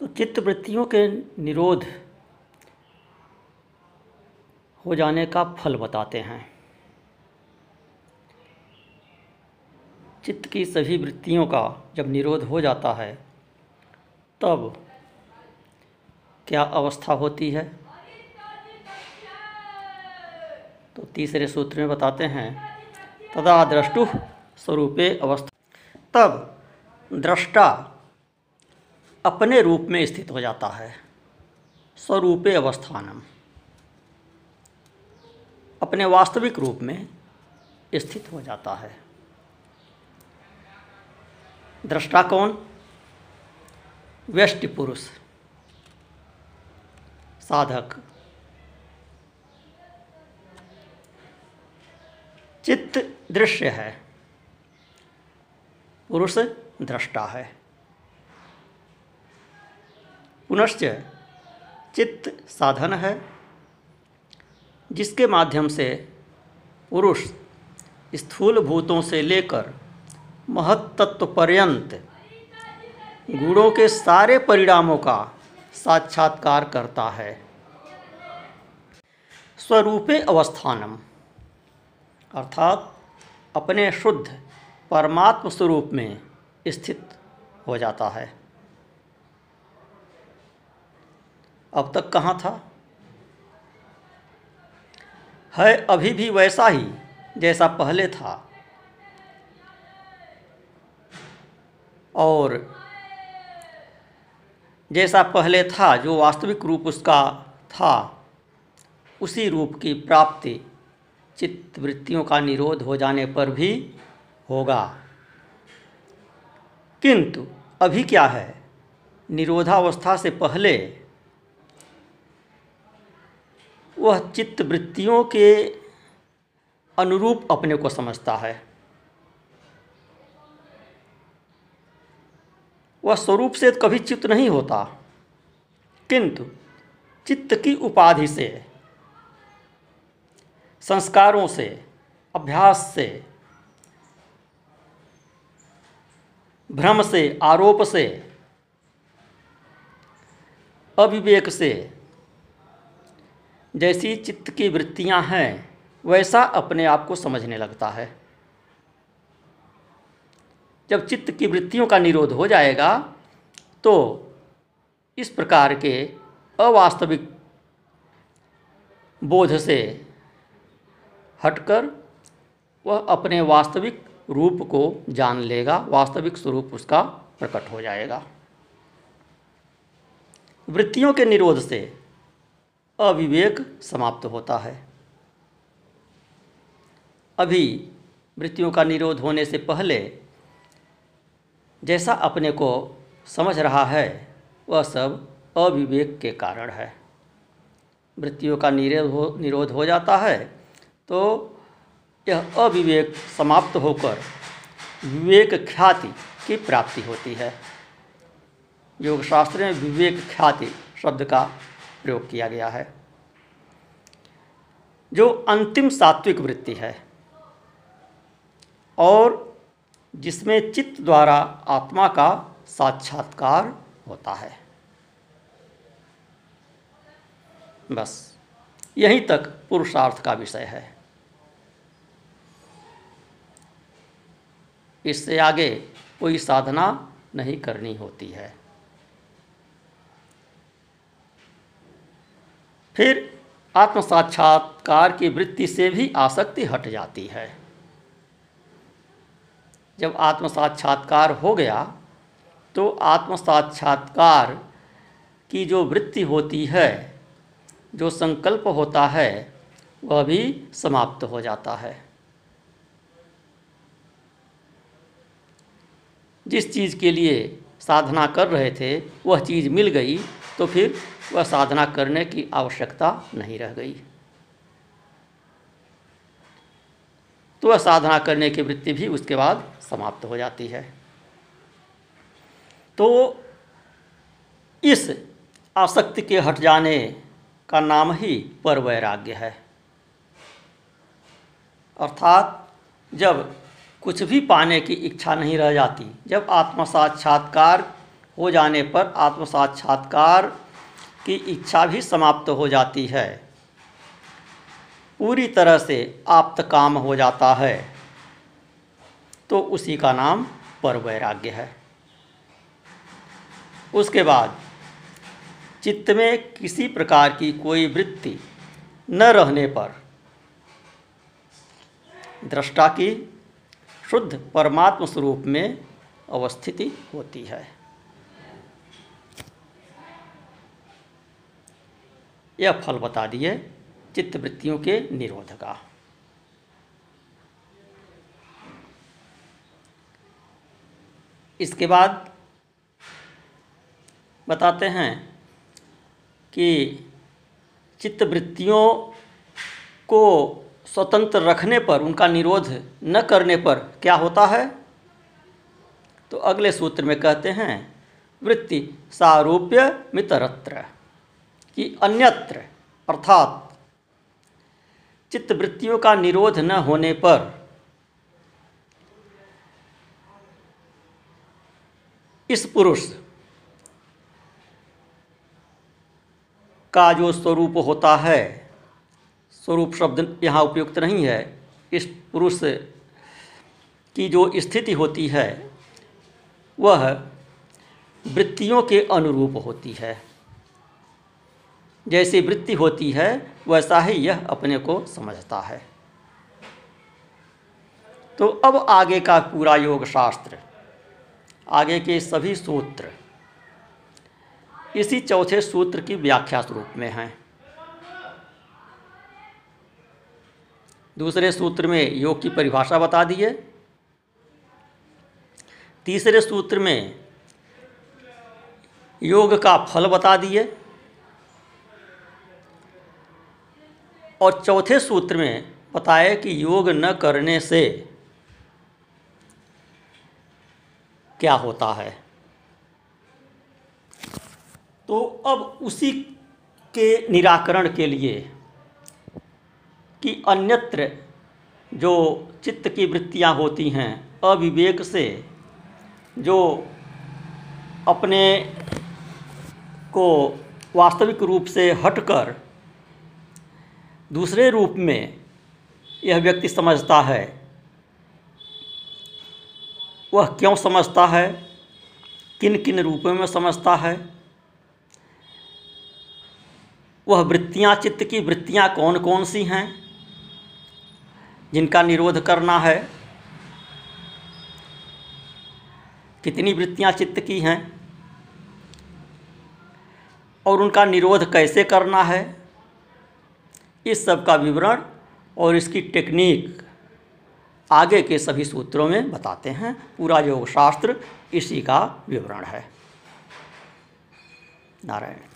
तो चित्त वृत्तियों के निरोध हो जाने का फल बताते हैं। चित्त की सभी वृत्तियों का जब निरोध हो जाता है, तब क्या अवस्था होती है? तो तीसरे सूत्र में बताते हैं, तदा दृष्टु स्वरूपे अवस्था। तब दृष्टा अपने रूप में स्थित हो जाता है। स्वरूपे अवस्थानम। अपने वास्तविक रूप में स्थित हो जाता है। दृष्टा कौन? व्यष्टि पुरुष। साधक। चित्त दृश्य है। पुरुष दृष्टा है। पुनश्च चित्त साधन है, जिसके माध्यम से पुरुष स्थूल भूतों से लेकर महत्त्व पर्यंत गुणों के सारे परिणामों का साक्षात्कार करता है। स्वरूपे अवस्थानम, अर्थात अपने शुद्ध परमात्म स्वरूप में स्थित हो जाता है। अब तक कहाँ था? है, अभी भी वैसा ही जैसा पहले था। और जैसा पहले था, जो वास्तविक रूप उसका था, उसी रूप की प्राप्ति चित्त वृत्तियों का निरोध हो जाने पर भी होगा। किंतु अभी क्या है? निरोधावस्था से पहले वह चित्त वृत्तियों के अनुरूप अपने को समझता है। वह स्वरूप से कभी चित्त नहीं होता, किंतु चित्त की उपाधि से, संस्कारों से, अभ्यास से, भ्रम से, आरोप से, अविवेक से जैसी चित्त की वृत्तियाँ हैं, वैसा अपने आप को समझने लगता है। जब चित्त की वृत्तियों का निरोध हो जाएगा तो इस प्रकार के अवास्तविक बोध से हटकर वह अपने वास्तविक रूप को जान लेगा, वास्तविक स्वरूप उसका प्रकट हो जाएगा। वृत्तियों के निरोध से अविवेक समाप्त होता है। अभी वृत्तियों का निरोध होने से पहले जैसा अपने को समझ रहा है, वह सब अविवेक के कारण है। वृत्तियों का निरोध हो निरोध हो जाता है तो यह अविवेक समाप्त होकर विवेक ख्याति की प्राप्ति होती है। योगशास्त्र में विवेक ख्याति शब्द का प्रयोग किया गया है। जो अंतिम सात्विक वृत्ति है और जिसमें चित्त द्वारा आत्मा का साक्षात्कार होता है। बस, यहीं तक पुरुषार्थ का विषय है। इससे आगे कोई साधना नहीं करनी होती है। फिर आत्म साक्षात्कार की वृत्ति से भी आसक्ति हट जाती है। जब आत्म साक्षात्कार हो गया तो आत्म साक्षात्कार की जो वृत्ति होती है, जो संकल्प होता है, वह भी समाप्त हो जाता है। जिस चीज़ के लिए साधना कर रहे थे, वह चीज़ मिल गई तो फिर वह साधना करने की आवश्यकता नहीं रह गई। तो वह साधना करने की वृत्ति भी उसके बाद समाप्त हो जाती है। तो इस आसक्ति के हट जाने का नाम ही पर वैराग्य है। अर्थात जब कुछ भी पाने की इच्छा नहीं रह जाती, जब आत्म साक्षात्कार हो जाने पर आत्म साक्षात्कार की इच्छा भी समाप्त हो जाती है। पूरी तरह से आप्त काम हो जाता है। तो उसी का नाम पर वैराग्य है। उसके बाद चित्त में किसी प्रकार की कोई वृत्ति न रहने पर दृष्टा की शुद्ध परमात्म स्वरूप में अवस्थिति होती है। यह फल बता दिए चित्त वृत्तियों के निरोध का इसके बाद बताते हैं कि चित्त वृत्तियों को स्वतंत्र रखने पर, उनका निरोध न करने पर क्या होता है? तो अगले सूत्र में कहते हैं, वृत्ति सारूप्य मितरत्र। कि अन्यत्र, अर्थात चित्त वृत्तियों का निरोध न होने पर इस पुरुष का जो स्वरूप होता है, स्वरूप शब्द यहाँ उपयुक्त नहीं है, इस पुरुष की जो स्थिति होती है, वह वृत्तियों के अनुरूप होती है। जैसी वृत्ति होती है, वैसा ही यह अपने को समझता है। तो अब आगे का पूरा योग शास्त्र आगे के सभी सूत्र, इसी चौथे सूत्र की व्याख्या स्वरूप में हैं। दूसरे सूत्र में योग की परिभाषा बता दिए तीसरे सूत्र में योग का फल बता दिए और चौथे सूत्र में बताए कि योग न करने से क्या होता है? तो अब उसी के निराकरण के लिए कि अन्यत्र जो चित्त की वृत्तियाँ होती हैं, अविवेक से जो अपने को वास्तविक रूप से हटकर दूसरे रूप में यह व्यक्ति समझता है। वह क्यों समझता है? किन किन रूपों में समझता है? वह वृत्तियाँ, चित्त की वृत्तियाँ कौन कौन सी हैं? जिनका निरोध करना है। कितनी वृत्तियाँ चित्त की हैं? और उनका निरोध कैसे करना है? इस सब का विवरण और इसकी टेक्निक आगे के सभी सूत्रों में बताते हैं। पूरा योग शास्त्र इसी का विवरण है। नारायण।